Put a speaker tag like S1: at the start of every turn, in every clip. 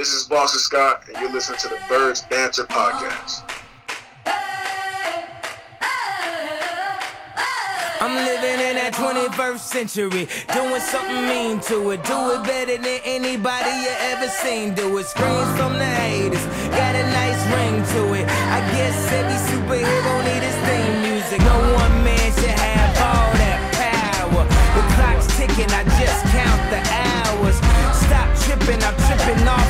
S1: This is Boston Scott, and you're listening to the Birds Banter Podcast.
S2: I'm living in that 21st century, doing something mean to it. Do it better than anybody you ever seen. Do it. Screams from the haters, got a nice ring to it. I guess every superhero need his theme music. No one man should have all that power. The clock's ticking, I just count the hours. Stop tripping, I'm tripping off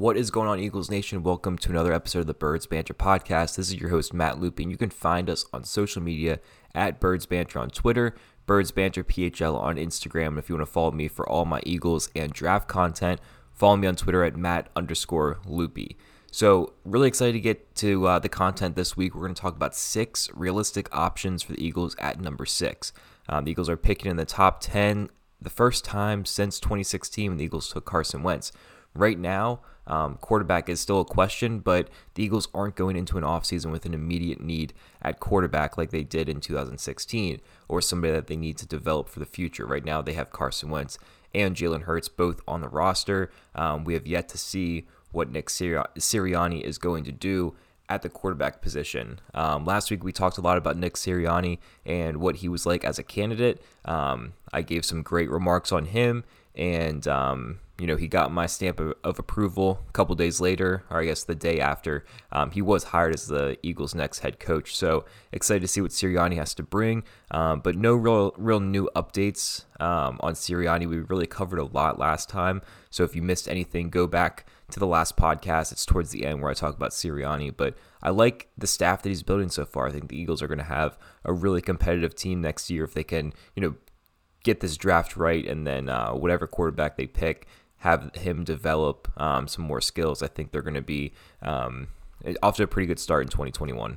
S3: What is going on, Eagles Nation? Welcome to another episode of the Birds Banter podcast. This is your host, Matt Looping. You can find us on social media at Birds Banter on Twitter, Birds Banter PHL on Instagram. And if you want to follow me for all my Eagles and draft content, follow me on Twitter at Matt underscore Loopy. So, really excited to get to uh, the content this week. We're going to talk about six realistic options for the Eagles at number six. Um, the Eagles are picking in the top 10 the first time since 2016 when the Eagles took Carson Wentz. Right now, um, quarterback is still a question, but the Eagles aren't going into an offseason with an immediate need at quarterback like they did in 2016 or somebody that they need to develop for the future. Right now, they have Carson Wentz and Jalen Hurts both on the roster. Um, we have yet to see what Nick Sirianni is going to do at the quarterback position. Um, last week we talked a lot about Nick Sirianni and what he was like as a candidate. Um, I gave some great remarks on him, and um, you know, he got my stamp of, of, approval a couple days later, or I guess the day after. Um, he was hired as the Eagles' next head coach. So excited to see what Sirianni has to bring. Um, but no real, real new updates um, on Sirianni. We really covered a lot last time. So if you missed anything, go back to the last podcast. It's towards the end where I talk about Sirianni. But I like the staff that he's building so far. I think the Eagles are going to have a really competitive team next year if they can, you know, get this draft right and then uh, whatever quarterback they pick have him develop um, some more skills, I think they're going to be um, off to a pretty good start in 2021.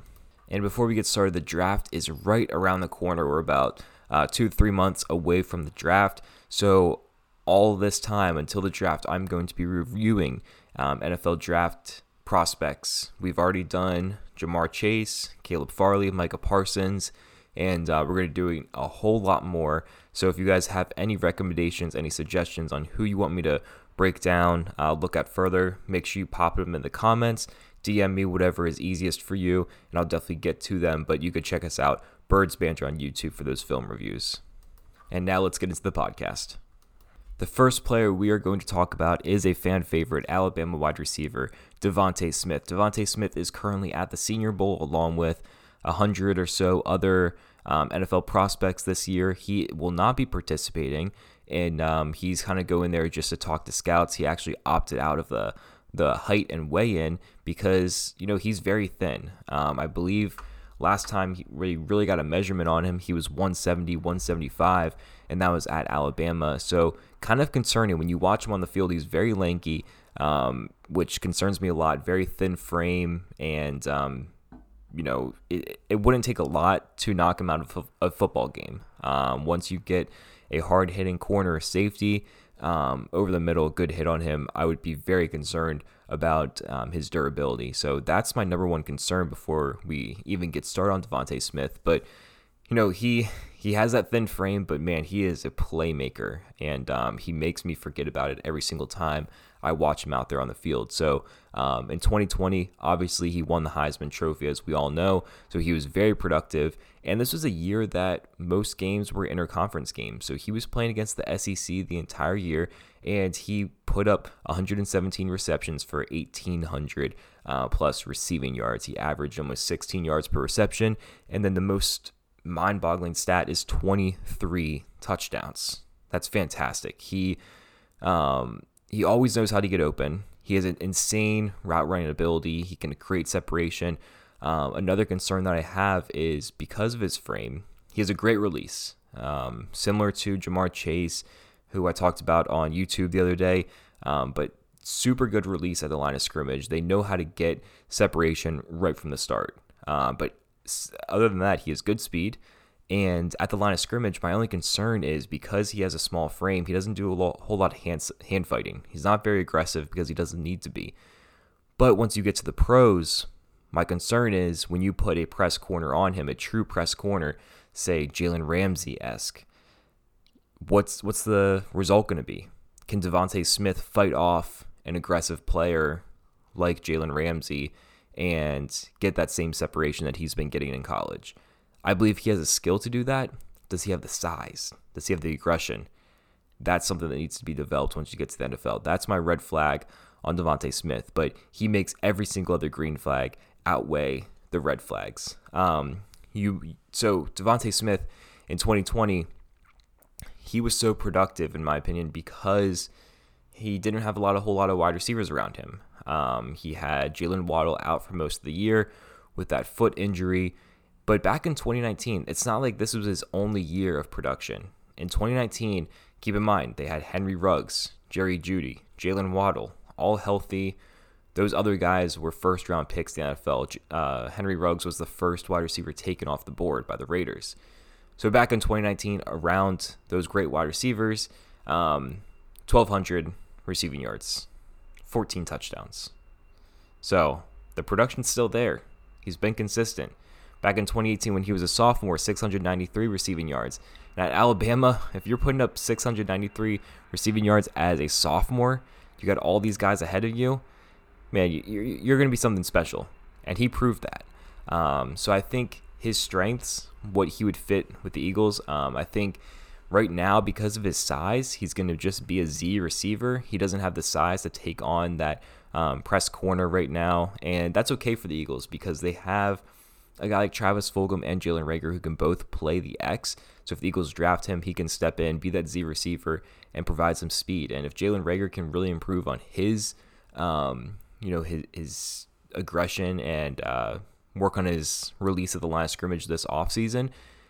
S3: And before we get started, the draft is right around the corner. We're about uh, two three months away from the draft. So, all this time until the draft, I'm going to be reviewing um, NFL draft prospects. We've already done Ja'Marr Chase, Caleb Farley, Micah Parsons, and uh, we're going to be doing a whole lot more. So if you guys have any recommendations, any suggestions on who you want me to break down, uh, look at further, make sure you pop them in the comments. DM me whatever is easiest for you, and I'll definitely get to them. But you could check us out, Birds Banter on YouTube for those film reviews. And now let's get into the podcast. The first player we are going to talk about is a fan favorite, Alabama wide receiver, DeVonta Smith. DeVonta Smith is currently at the Senior Bowl along with a hundred or so other um, NFL prospects this year. He will not be participating, and um, he's kind of going there just to talk to scouts. He actually opted out of the the height and weigh in because you know he's very thin. Um, I believe last time he really, really got a measurement on him, he was 170, 175, and that was at Alabama. So kind of concerning when you watch him on the field. He's very lanky, um, which concerns me a lot. Very thin frame and um, you know, it, it wouldn't take a lot to knock him out of a football game. Um, once you get a hard hitting corner safety um, over the middle, good hit on him, I would be very concerned about um, his durability. So that's my number one concern before we even get started on DeVonta Smith. But you know, he he has that thin frame, but man, he is a playmaker, and um, he makes me forget about it every single time I watch him out there on the field. So um, in 2020, obviously he won the Heisman Trophy, as we all know. So he was very productive, and this was a year that most games were interconference games. So he was playing against the SEC the entire year, and he put up 117 receptions for 1,800 uh, plus receiving yards. He averaged almost 16 yards per reception, and then the most mind-boggling stat is 23 touchdowns. That's fantastic. He um, he always knows how to get open. He has an insane route running ability. He can create separation. Um, another concern that I have is because of his frame, he has a great release, um, similar to Ja'Marr Chase, who I talked about on YouTube the other day. Um, but super good release at the line of scrimmage. They know how to get separation right from the start. Uh, but other than that, he has good speed. And at the line of scrimmage, my only concern is because he has a small frame, he doesn't do a whole lot of hand, hand fighting. He's not very aggressive because he doesn't need to be. But once you get to the pros, my concern is when you put a press corner on him, a true press corner, say Jalen Ramsey esque, what's what's the result going to be? Can DeVonta Smith fight off an aggressive player like Jalen Ramsey and get that same separation that he's been getting in college? I believe he has a skill to do that. Does he have the size? Does he have the aggression? That's something that needs to be developed once you get to the NFL. That's my red flag on DeVonta Smith, but he makes every single other green flag outweigh the red flags. Um, you so DeVonta Smith in 2020, he was so productive in my opinion because he didn't have a lot, a whole lot of wide receivers around him. Um, he had Jaylen Waddle out for most of the year with that foot injury. But back in 2019, it's not like this was his only year of production. In 2019, keep in mind, they had Henry Ruggs, Jerry Jeudy, Jaylen Waddle, all healthy. Those other guys were first round picks in the NFL. Uh, Henry Ruggs was the first wide receiver taken off the board by the Raiders. So back in 2019, around those great wide receivers, um, 1,200 receiving yards, 14 touchdowns. So the production's still there. He's been consistent. Back in 2018, when he was a sophomore, 693 receiving yards. And at Alabama, if you're putting up 693 receiving yards as a sophomore, you got all these guys ahead of you, man, you're, going to be something special. And he proved that. Um, so I think his strengths, what he would fit with the Eagles, um, I think right now, because of his size, he's going to just be a Z receiver. He doesn't have the size to take on that um, press corner right now. And that's okay for the Eagles because they have a guy like Travis Fulgham and Jalen Reagor who can both play the X. So if the Eagles draft him, he can step in, be that Z receiver, and provide some speed. And if Jalen Reagor can really improve on his, um, you know, his, his aggression and uh, work on his release of the line of scrimmage this offseason,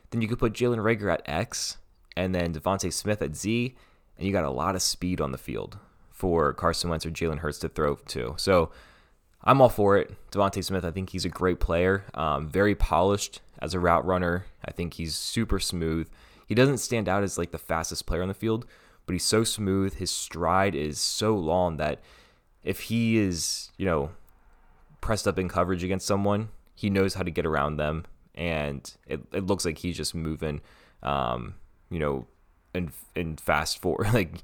S3: then you could put Jalen Reagor at X and then DeVonta Smith at Z, and you got a lot of speed on the field for Carson Wentz or Jalen Hurts to throw to. So I'm all for it. DeVonta Smith, I think he's a great player, um, very polished as a route runner. I think he's super smooth. He doesn't stand out as like the fastest player on the field, but he's so smooth. His stride is so long that if he is, you know, pressed up in coverage against someone, he knows how to get around them, and it, it looks like he's just moving, um, you know, and and fast forward like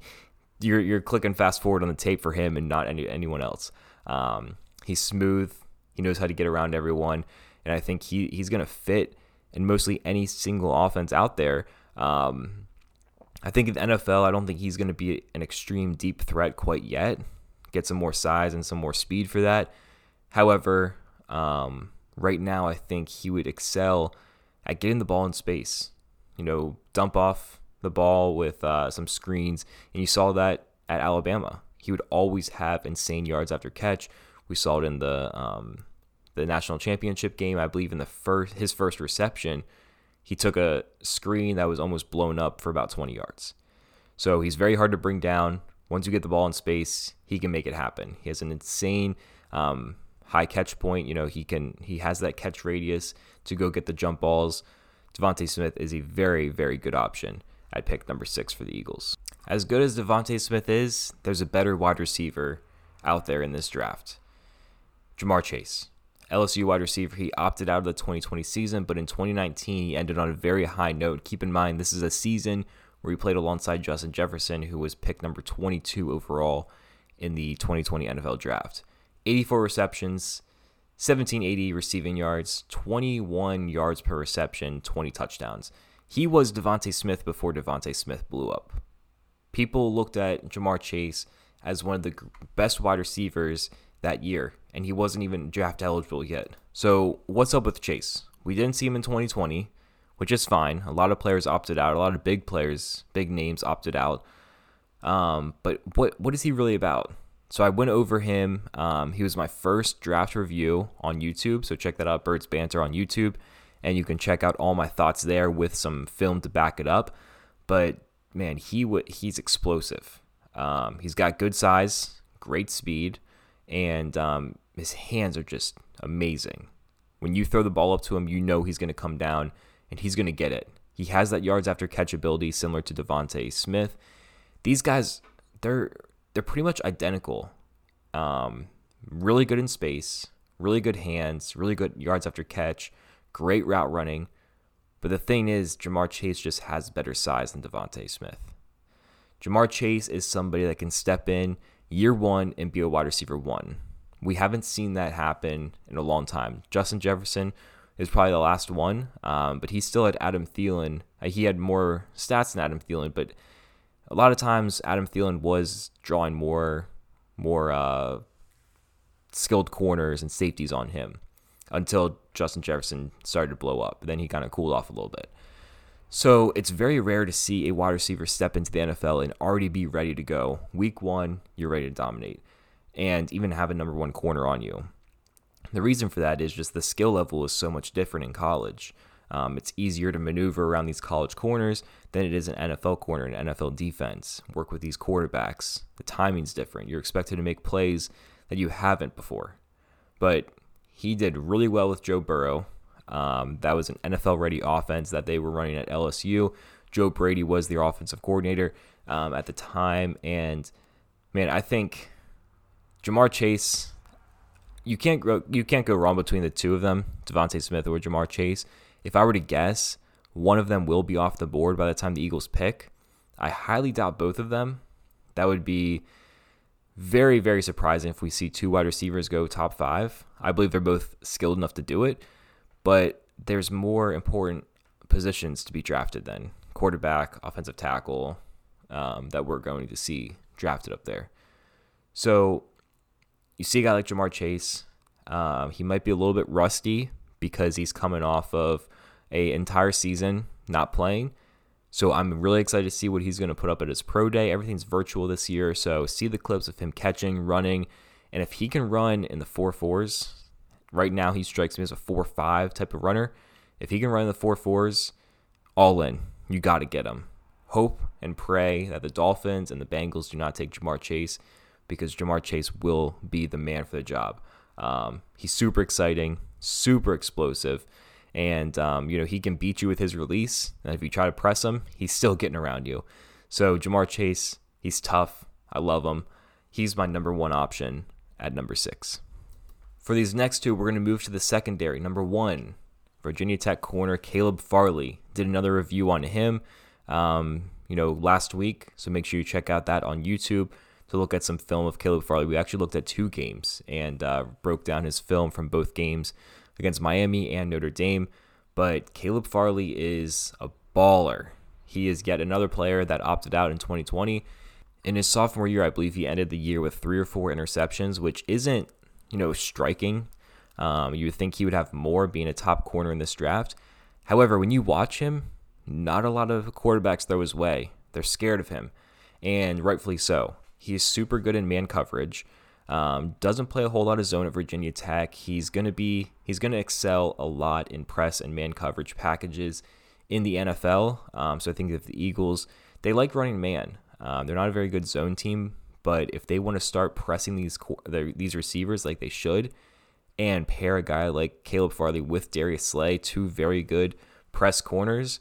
S3: you're you're clicking fast forward on the tape for him and not any anyone else. Um, He's smooth. He knows how to get around everyone, and I think he he's gonna fit in mostly any single offense out there. Um, I think in the NFL, I don't think he's gonna be an extreme deep threat quite yet. Get some more size and some more speed for that. However, um, right now, I think he would excel at getting the ball in space. You know, dump off the ball with uh, some screens, and you saw that at Alabama. He would always have insane yards after catch we saw it in the um, the national championship game. I believe in the first his first reception, he took a screen that was almost blown up for about 20 yards. So he's very hard to bring down. Once you get the ball in space, he can make it happen. He has an insane um, high catch point. You know, he can he has that catch radius to go get the jump balls. DeVonta Smith is a very very good option at pick number six for the Eagles. As good as DeVonta Smith is, there's a better wide receiver out there in this draft. Ja'Marr Chase. LSU wide receiver, he opted out of the 2020 season, but in 2019, he ended on a very high note. Keep in mind, this is a season where he played alongside Justin Jefferson, who was picked number 22 overall in the 2020 NFL draft. 84 receptions, 1780 receiving yards, 21 yards per reception, 20 touchdowns. He was DeVonta Smith before DeVonta Smith blew up. People looked at Ja'Marr Chase as one of the best wide receivers that year, and he wasn't even draft eligible yet. So, what's up with Chase? We didn't see him in 2020, which is fine. A lot of players opted out. A lot of big players, big names opted out. Um, but what what is he really about? So I went over him. Um, he was my first draft review on YouTube. So check that out, Birds Banter on YouTube, and you can check out all my thoughts there with some film to back it up. But man, he w- he's explosive. Um, he's got good size, great speed and um, his hands are just amazing. When you throw the ball up to him, you know he's going to come down and he's going to get it. He has that yards after catch ability similar to DeVonta Smith. These guys, they're they're pretty much identical. Um, really good in space, really good hands, really good yards after catch, great route running. But the thing is, Ja'Marr Chase just has better size than DeVonta Smith. Ja'Marr Chase is somebody that can step in year one and be a wide receiver one. We haven't seen that happen in a long time. Justin Jefferson is probably the last one, um, but he still had Adam Thielen. Uh, he had more stats than Adam Thielen, but a lot of times Adam Thielen was drawing more more uh, skilled corners and safeties on him until Justin Jefferson started to blow up. Then he kind of cooled off a little bit. So it's very rare to see a wide receiver step into the NFL and already be ready to go. Week one, you're ready to dominate and even have a number one corner on you. The reason for that is just the skill level is so much different in college. Um, it's easier to maneuver around these college corners than it is an NFL corner an NFL defense. Work with these quarterbacks. The timing's different. You're expected to make plays that you haven't before. But he did really well with Joe Burrow. Um, that was an NFL ready offense that they were running at LSU. Joe Brady was their offensive coordinator um, at the time. And man, I think Ja'Marr Chase, you can't go, you can't go wrong between the two of them, DeVonta Smith or Ja'Marr Chase. If I were to guess, one of them will be off the board by the time the Eagles pick. I highly doubt both of them. That would be very, very surprising if we see two wide receivers go top five. I believe they're both skilled enough to do it, but there's more important positions to be drafted than quarterback, offensive tackle um, that we're going to see drafted up there. So you see a guy like Ja'Marr Chase. Um, he might be a little bit rusty because he's coming off of a entire season not playing. So I'm really excited to see what he's going to put up at his pro day. Everything's virtual this year, so see the clips of him catching, running, and if he can run in the four fours, right now he strikes me as a four five type of runner. If he can run in the four fours, all in. You got to get him. Hope and pray that the Dolphins and the Bengals do not take Ja'Marr Chase because Ja'Marr Chase will be the man for the job. Um, he's super exciting, super explosive and um, you know he can beat you with his release. And if you try to press him, he's still getting around you. So Ja'Marr Chase, he's tough. I love him. He's my number one option at number six. For these next two, we're going to move to the secondary. Number one, Virginia Tech corner Caleb Farley. Did another review on him, um, you know, last week. So make sure you check out that on YouTube to look at some film of Caleb Farley. We actually looked at two games and uh, broke down his film from both games against Miami and Notre Dame. But Caleb Farley is a baller. He is yet another player that opted out in 2020. In his sophomore year, I believe he ended the year with three or four interceptions, which isn't, you know, striking. Um, you would think he would have more being a top corner in this draft. However, when you watch him, not a lot of quarterbacks throw his way. They're scared of him, and rightfully so. He is super good in man coverage. Um, doesn't play a whole lot of zone at Virginia Tech. He's gonna be he's gonna excel a lot in press and man coverage packages in the NFL. Um, so I think if the Eagles they like running man, um, they're not a very good zone team, but if they want to start pressing these these receivers like they should, and pair a guy like Caleb Farley with Darius Slay, two very good press corners,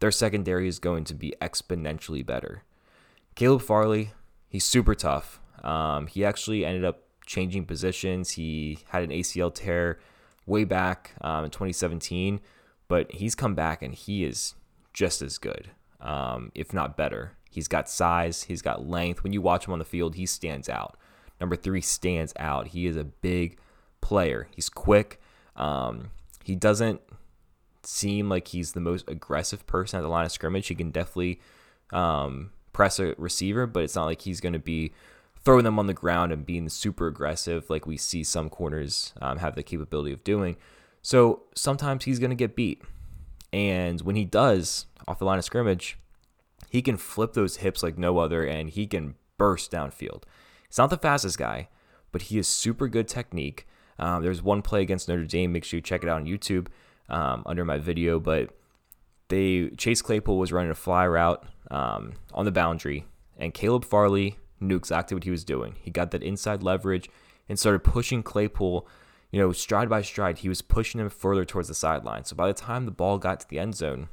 S3: their secondary is going to be exponentially better. Caleb Farley, he's super tough. Um, he actually ended up changing positions. He had an ACL tear way back um, in 2017, but he's come back and he is just as good, um, if not better. He's got size, he's got length. When you watch him on the field, he stands out. Number three stands out. He is a big player. He's quick. Um, he doesn't seem like he's the most aggressive person at the line of scrimmage. He can definitely um, press a receiver, but it's not like he's going to be throwing them on the ground and being super aggressive, like we see some corners um, have the capability of doing. So sometimes he's going to get beat. And when he does off the line of scrimmage, he can flip those hips like no other and he can burst downfield. He's not the fastest guy, but he is super good technique. Um, there's one play against Notre Dame. Make sure you check it out on YouTube um, under my video. But they Chase Claypool was running a fly route um, on the boundary, and Caleb Farley knew exactly what he was doing. He got that inside leverage and started pushing Claypool, you know, stride by stride. He was pushing him further towards the sideline. So by the time the ball got to the end zone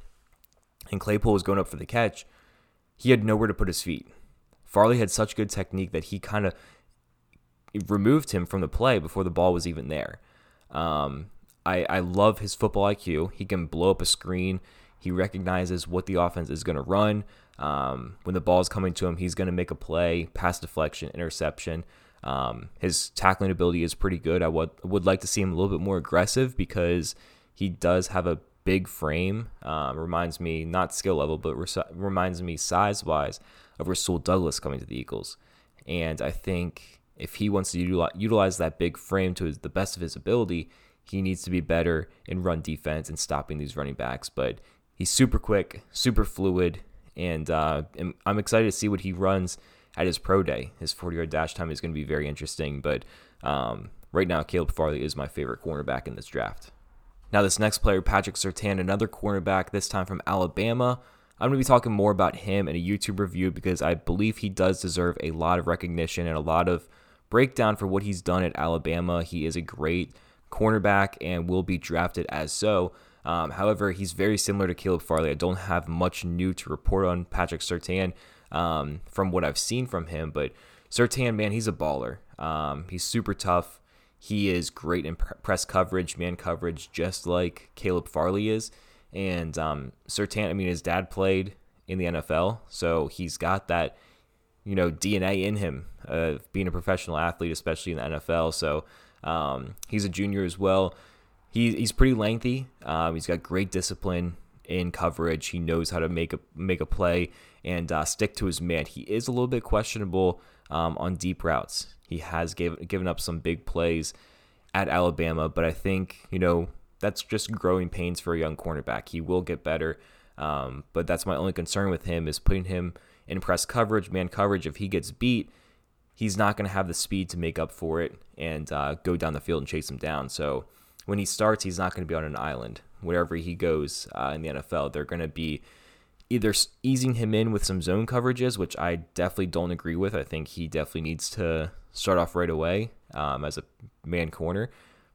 S3: and Claypool was going up for the catch, he had nowhere to put his feet. Farley had such good technique that he kind of removed him from the play before the ball was even there. Um, I, I love his football IQ. He can blow up a screen. He recognizes what the offense is going to run. Um, when the ball is coming to him, he's going to make a play, pass deflection, interception. Um, his tackling ability is pretty good. I would would like to see him a little bit more aggressive because he does have a big frame. Um, reminds me not skill level, but reminds me size wise of Rasul Douglas coming to the Eagles. And I think if he wants to utilize, utilize that big frame to his, the best of his ability, he needs to be better in run defense and stopping these running backs. But he's super quick, super fluid, and uh, I'm excited to see what he runs at his pro day. His 40 yard dash time is going to be very interesting. But um, right now, Caleb Farley is my favorite cornerback in this draft. Now, this next player, Patrick Surtain, another cornerback, this time from Alabama. I'm going to be talking more about him in a YouTube review because I believe he does deserve a lot of recognition and a lot of breakdown for what he's done at Alabama. He is a great cornerback and will be drafted as so. Um, however, he's very similar to Caleb Farley. I don't have much new to report on Patrick Surtain um, from what I've seen from him. But Surtain, man, he's a baller. Um, he's super tough. He is great in press coverage, man coverage, just like Caleb Farley is. And um, Surtain, I mean, his dad played in the NFL, so he's got that, you know, DNA in him of being a professional athlete, especially in the NFL. So um, he's a junior as well. He, he's pretty lengthy. Um, he's got great discipline in coverage. He knows how to make a make a play and uh, stick to his man. He is a little bit questionable um, on deep routes. He has gave, given up some big plays at Alabama, but I think you know that's just growing pains for a young cornerback. He will get better, um, but that's my only concern with him is putting him in press coverage, man coverage. If he gets beat, he's not going to have the speed to make up for it and uh, go down the field and chase him down. So when he starts, he's not going to be on an island. Wherever he goes uh, in the NFL, they're going to be either easing him in with some zone coverages, which I definitely don't agree with. I think he definitely needs to start off right away um, as a man corner,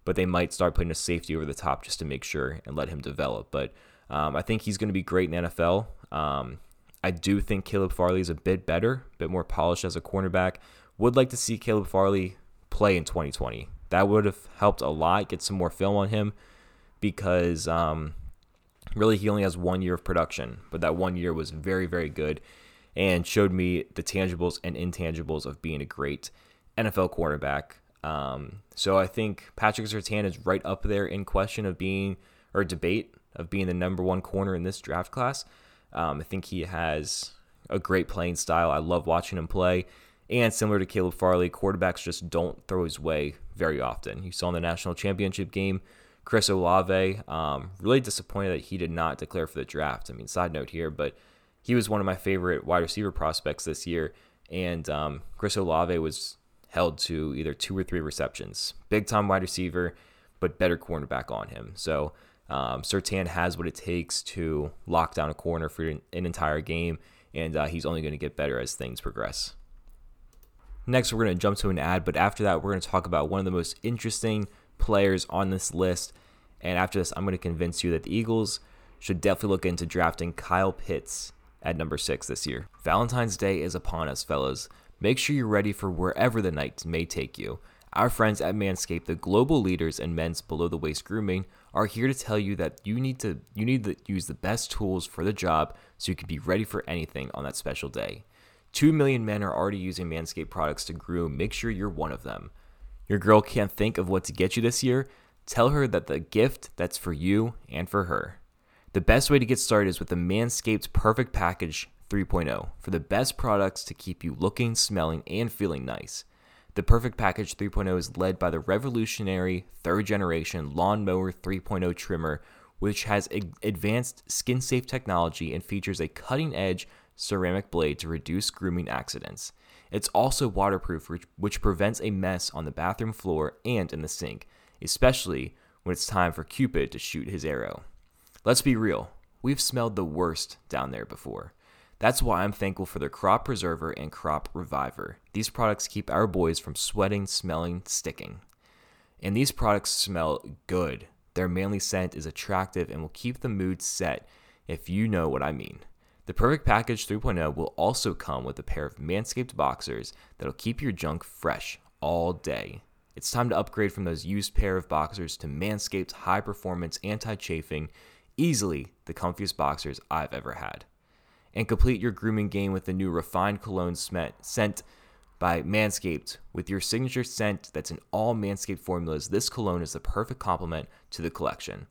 S3: but they might start putting a safety over the top just to make sure and let him develop. But um, I think he's going to be great in NFL. Um, I do think Caleb Farley is a bit better, a bit more polished as a cornerback. Would like to see Caleb Farley play in 2020. That would have helped a lot, get some more film on him because um, really he only has one year of production, but that one year was very, very good and showed me the tangibles and intangibles of being a great NFL quarterback. Um, so I think Patrick Surtain is right up there in question of being or debate of being the number one corner in this draft class. Um, I think he has a great playing style. I love watching him play. And similar to Caleb Farley, quarterbacks just don't throw his way very often. You saw in the national championship game Chris Olave, um, really disappointed that he did not declare for the draft. I mean, side note here, but he was one of my favorite wide receiver prospects this year. And um, Chris Olave was held to either two or three receptions. Big time wide receiver, but better cornerback on him. So um, Surtain has what it takes to lock down a corner for an, entire game, and uh, he's only going to get better as things progress. Next, we're going to jump to an ad, but after that, we're going to talk about one of the most interesting players on this list. And after this, I'm going to convince you that the Eagles should definitely look into drafting Kyle Pitts at number six this year. Valentine's Day is upon us, fellas. Make sure you're ready for wherever the night may take you. Our friends at Manscaped, the global leaders in men's below the waist grooming, are here to tell you that you need to you need to use the best tools for the job so you can be ready for anything on that special day. 2 million men are already using Manscaped products to groom. Make sure you're one of them. Your girl can't think of what to get you this year? Tell her that the gift that's for you and for her. The best way to get started is with the Manscaped Perfect Package 3.0 for the best products to keep you looking, smelling, and feeling nice. The Perfect Package 3.0 is led by the revolutionary third generation Lawnmower 3.0 trimmer, which has advanced skin safe technology and features a cutting edge ceramic blade to reduce grooming accidents. It's also waterproof, which prevents a mess on the bathroom floor and in the sink, especially when it's time for Cupid to shoot his arrow. Let's be real, we've smelled the worst down there before. That's why I'm thankful for their Crop Preserver and Crop Reviver. These products keep our boys from sweating, smelling, sticking. And these products smell good. Their manly scent is attractive and will keep the mood set if you know what I mean. The Perfect Package 3.0 will also come with a pair of Manscaped boxers that'll keep your junk fresh all day. It's time to upgrade from those used pair of boxers to Manscaped's high performance anti chafing, easily the comfiest boxers I've ever had. and complete your grooming game with the new refined cologne scent by Manscaped. With your signature scent that's in all Manscaped formulas, this cologne is the perfect complement to the collection.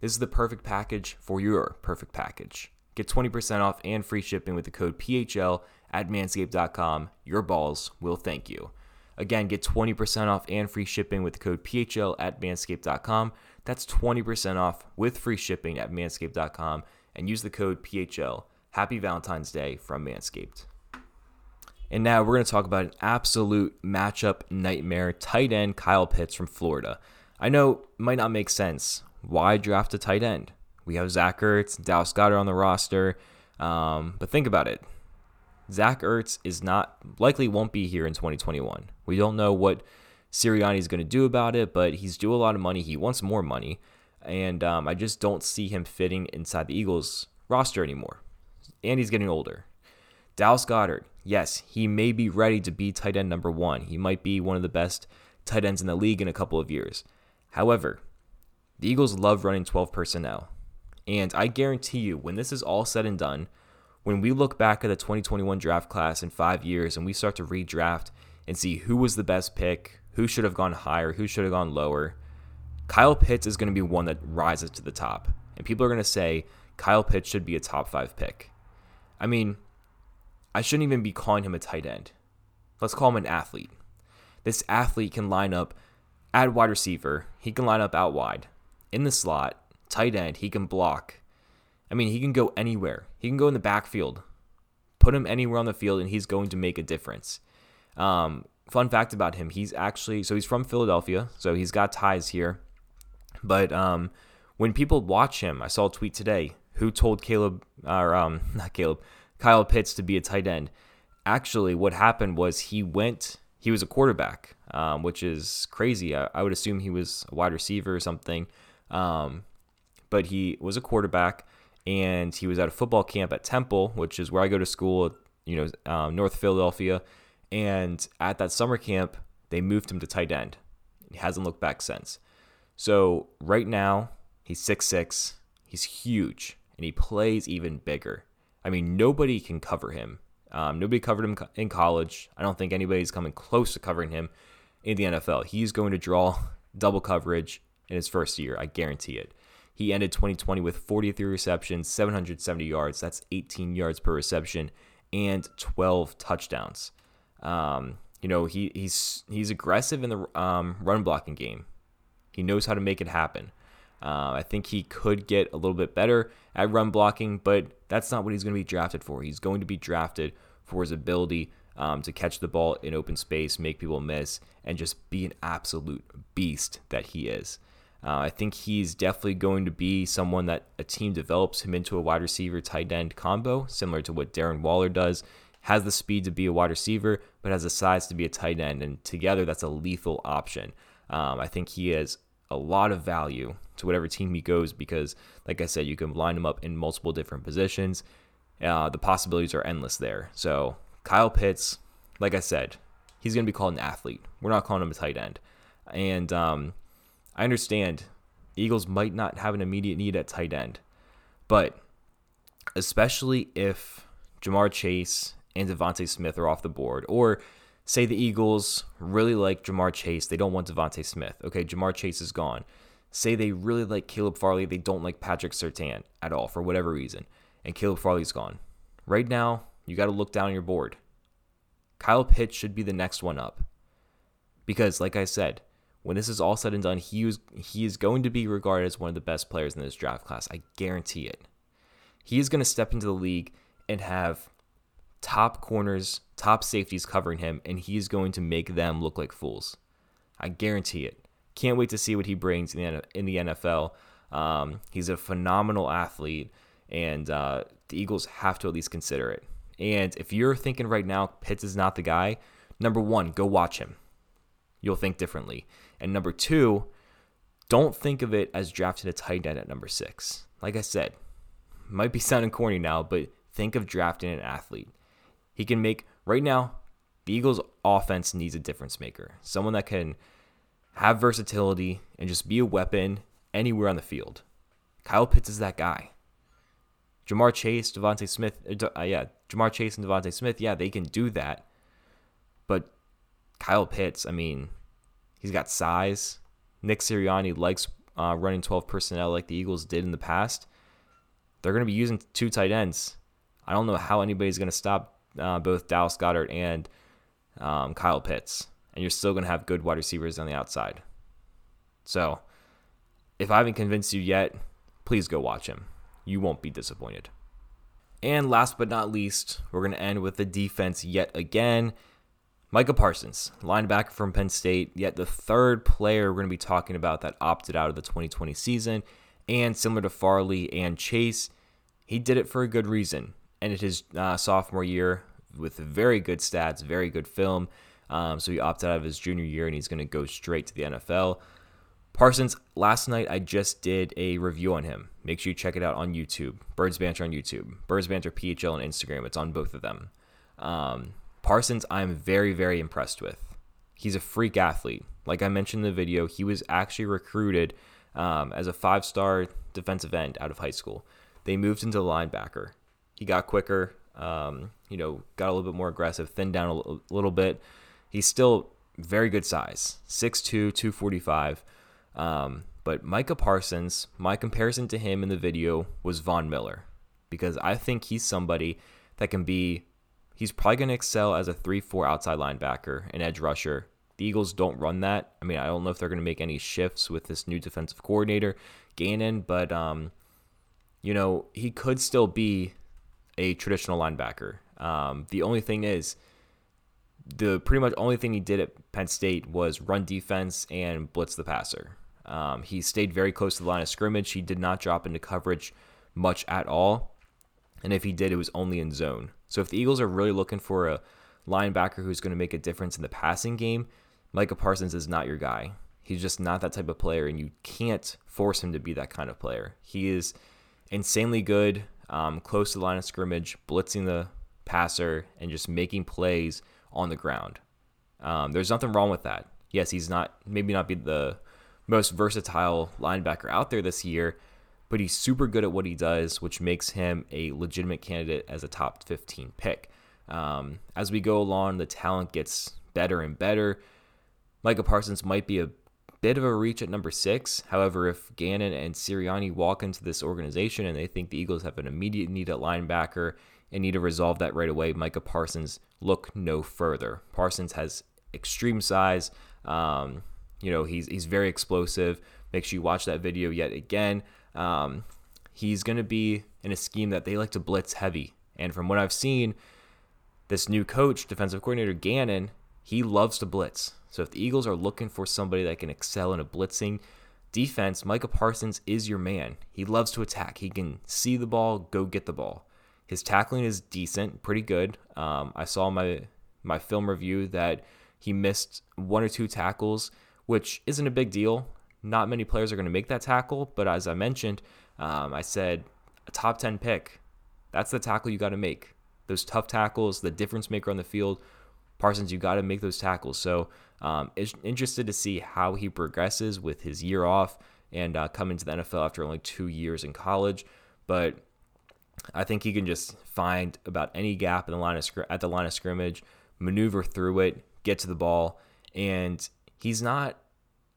S3: This is the perfect package for your perfect package. Get 20% off and free shipping with the code PHL at manscaped.com. Your balls will thank you. Again, get 20% off and free shipping with the code PHL at manscaped.com. That's 20% off with free shipping at manscaped.com and use the code PHL. Happy Valentine's Day from Manscaped. And now we're going to talk about an absolute matchup nightmare tight end Kyle Pitts from Florida. I know might not make sense. Why draft a tight end? We have Zach Ertz, Dallas Goedert on the roster. Um, but think about it. Zach Ertz is not likely won't be here in 2021. We don't know what Sirianni is going to do about it, but he's due a lot of money. He wants more money, and um, I just don't see him fitting inside the Eagles roster anymore. And he's getting older. Dallas Goedert, yes, he may be ready to be tight end number one. He might be one of the best tight ends in the league in a couple of years. However, the Eagles love running 12 personnel. And I guarantee you, when this is all said and done, when we look back at the 2021 draft class in five years and we start to redraft and see who was the best pick, who should have gone higher, who should have gone lower, Kyle Pitts is going to be one that rises to the top. And people are going to say Kyle Pitts should be a top five pick. I mean, I shouldn't even be calling him a tight end. Let's call him an athlete. This athlete can line up at wide receiver, he can line up out wide, in the slot, tight end, he can block, I mean, he can go anywhere. He can go in the backfield. Put him anywhere on the field, and he's going to make a difference. Um, fun fact about him: he's actually so he's from Philadelphia, so he's got ties here. But um, when people watch him, I saw a tweet today. Who told Caleb or um, not Caleb, Kyle Pitts to be a tight end? Actually, what happened was he went. He was a quarterback, um, which is crazy. I, I, would assume he was a wide receiver or something. Um, but he was a quarterback and he was at a football camp at Temple, which is where I go to school, you know, um, North Philadelphia. And at that summer camp, they moved him to tight end. He hasn't looked back since. So right now, he's six six. He's huge, and he plays even bigger. I mean, nobody can cover him. Um, nobody covered him in college. I don't think anybody's coming close to covering him in the NFL. He's going to draw double coverage in his first year. I guarantee it. He ended 2020 with 43 receptions, 770 yards. That's 18 yards per reception and 12 touchdowns. Um, you know, he, he's he's aggressive in the um, run blocking game. He knows how to make it happen. Uh, I think he could get a little bit better at run blocking, but that's not what he's going to be drafted for. He's going to be drafted for his ability um, to catch the ball in open space, make people miss, and just be an absolute beast that he is. Uh, I think he's definitely going to be someone that a team develops him into a wide receiver tight end combo, similar to what Darren Waller does. Has the speed to be a wide receiver, but has the size to be a tight end. And together, that's a lethal option. Um, I think he has a lot of value to whatever team he goes because, like I said, you can line him up in multiple different positions. Uh, the possibilities are endless there. So, Kyle Pitts, like I said, he's going to be called an athlete. We're not calling him a tight end. And um, I understand Eagles might not have an immediate need at tight end, but especially if Ja'Marr Chase and DeVonta Smith are off the board, or say the Eagles really like Ja'Marr Chase, they don't want DeVonta Smith. Okay, Ja'Marr Chase is gone. Say they really like Caleb Farley, they don't like Patrick Surtain at all for whatever reason, and Caleb Farley's gone. Right now, you got to look down your board. Kyle Pitts should be the next one up. Because, like I said, when this is all said and done, he is, he is going to be regarded as one of the best players in this draft class. I guarantee it. He is going to step into the league and have top corners, top safeties covering him, and he's going to make them look like fools. I guarantee it. Can't wait to see what he brings in the, in the NFL. Um, he's a phenomenal athlete, and uh, the Eagles have to at least consider it. And if you're thinking right now Pitts is not the guy, number one, go watch him. You'll think differently. And number two, don't think of it as drafting a tight end at number six. Like I said, might be sounding corny now, but think of drafting an athlete. He can make, right now, the Eagles' offense needs a difference maker. Someone that can have versatility and just be a weapon anywhere on the field. Kyle Pitts is that guy. Ja'Marr Chase, DeVonta Smith, uh, yeah, Ja'Marr Chase and DeVonta Smith, yeah, they can do that. But Kyle Pitts, I mean, he's got size. Nick Sirianni likes uh, running 12 personnel like the Eagles did in the past. They're going to be using two tight ends. I don't know how anybody's going to stop uh, both Dallas Goedert and um, Kyle Pitts, and you're still going to have good wide receivers on the outside. So, if I haven't convinced you yet, please go watch him. You won't be disappointed. And last but not least, we're going to end with the defense yet again. Micah Parsons, linebacker from Penn State, yet the third player we're going to be talking about that opted out of the 2020 season. And similar to Farley and Chase, he did it for a good reason. Ended his uh, sophomore year with very good stats, very good film. Um, so he opted out of his junior year and he's going to go straight to the NFL. Parsons, last night I just did a review on him. Make sure you check it out on YouTube. Birds Banter on YouTube. Birds Banter PHL on Instagram. It's on both of them. Um, Parsons, I'm very, very impressed with. He's a freak athlete. Like I mentioned in the video, he was actually recruited um, as a five star defensive end out of high school. They moved into linebacker. He got quicker, um, you know, got a little bit more aggressive, thinned down a little, little bit. He's still very good size 6'2, 245. Um, but Micah Parsons, my comparison to him in the video was Von Miller because I think he's somebody that can be He's probably going to excel as a 3 4 outside linebacker, an edge rusher. The Eagles don't run that. I mean, I don't know if they're going to make any shifts with this new defensive coordinator, Gannon, but, um, you know, he could still be a traditional linebacker. Um, the only thing is, the pretty much only thing he did at Penn State was run defense and blitz the passer. Um, he stayed very close to the line of scrimmage. He did not drop into coverage much at all. And if he did, it was only in zone. So if the Eagles are really looking for a linebacker who's going to make a difference in the passing game, Micah Parsons is not your guy. He's just not that type of player, and you can't force him to be that kind of player. He is insanely good, um, close to the line of scrimmage, blitzing the passer, and just making plays on the ground. Um, there's nothing wrong with that. Yes, he's not maybe not be the most versatile linebacker out there this year, but he's super good at what he does, which makes him a legitimate candidate as a top 15 pick. Um, as we go along, the talent gets better and better. Micah Parsons might be a bit of a reach at number six. However, if Gannon and Sirianni walk into this organization and they think the Eagles have an immediate need at linebacker and need to resolve that right away, Micah Parsons look no further. Parsons has extreme size. Um, you know, he's he's very explosive. Make sure you watch that video yet again. Um, he's going to be in a scheme that they like to blitz heavy. And from what I've seen, this new coach, defensive coordinator Gannon, he loves to blitz. So if the Eagles are looking for somebody that can excel in a blitzing defense, Micah Parsons is your man. He loves to attack. He can see the ball, go get the ball. His tackling is decent, pretty good. Um, I saw my my film review that he missed one or two tackles, which isn't a big deal. Not many players are going to make that tackle, but as I mentioned, um, I said a top 10 pick. That's the tackle you got to make. Those tough tackles, the difference maker on the field. Parsons, you got to make those tackles. So, um, interested to see how he progresses with his year off and uh, coming to the NFL after only two years in college. But I think he can just find about any gap in the line of scr- at the line of scrimmage, maneuver through it, get to the ball, and he's not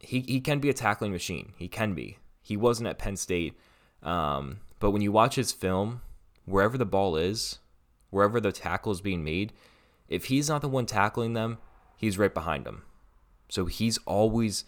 S3: he, he can be a tackling machine. He can be. He wasn't at Penn State. Um, but when you watch his film, wherever the ball is, wherever the tackle is being made, if he's not the one tackling them, he's right behind them. So he's always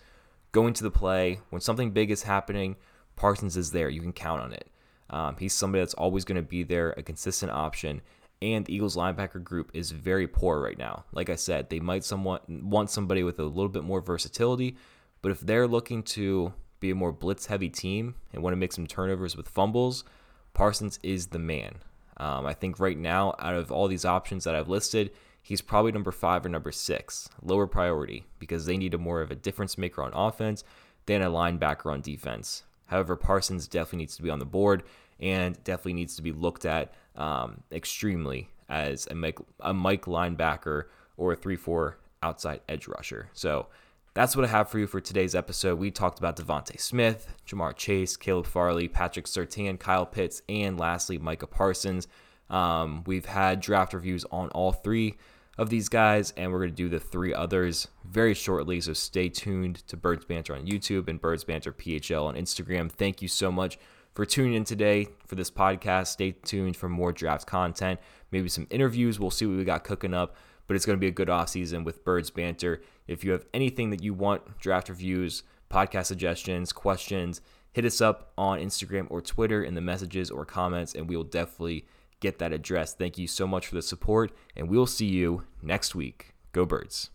S3: going to the play. When something big is happening, Parsons is there. You can count on it. Um, he's somebody that's always going to be there, a consistent option. And the Eagles linebacker group is very poor right now. Like I said, they might somewhat want somebody with a little bit more versatility, but if they're looking to be a more blitz heavy team and want to make some turnovers with fumbles, Parsons is the man. Um, I think right now, out of all these options that I've listed, he's probably number five or number six, lower priority, because they need a more of a difference maker on offense than a linebacker on defense. However, Parsons definitely needs to be on the board and definitely needs to be looked at um, extremely as a Mike, a Mike linebacker or a 3 4 outside edge rusher. So that's what I have for you for today's episode. We talked about DeVonta Smith, Ja'Marr Chase, Caleb Farley, Patrick Surtain, Kyle Pitts, and lastly, Micah Parsons. Um, we've had draft reviews on all three of these guys, and we're going to do the three others very shortly. So stay tuned to Birds Banter on YouTube and Birds Banter PHL on Instagram. Thank you so much for tuning in today for this podcast. Stay tuned for more draft content, maybe some interviews. We'll see what we got cooking up, but it's going to be a good off season with Birds Banter. If you have anything that you want, draft reviews, podcast suggestions, questions, hit us up on Instagram or Twitter in the messages or comments, and we will definitely get that addressed. Thank you so much for the support, and we'll see you next week. Go Birds.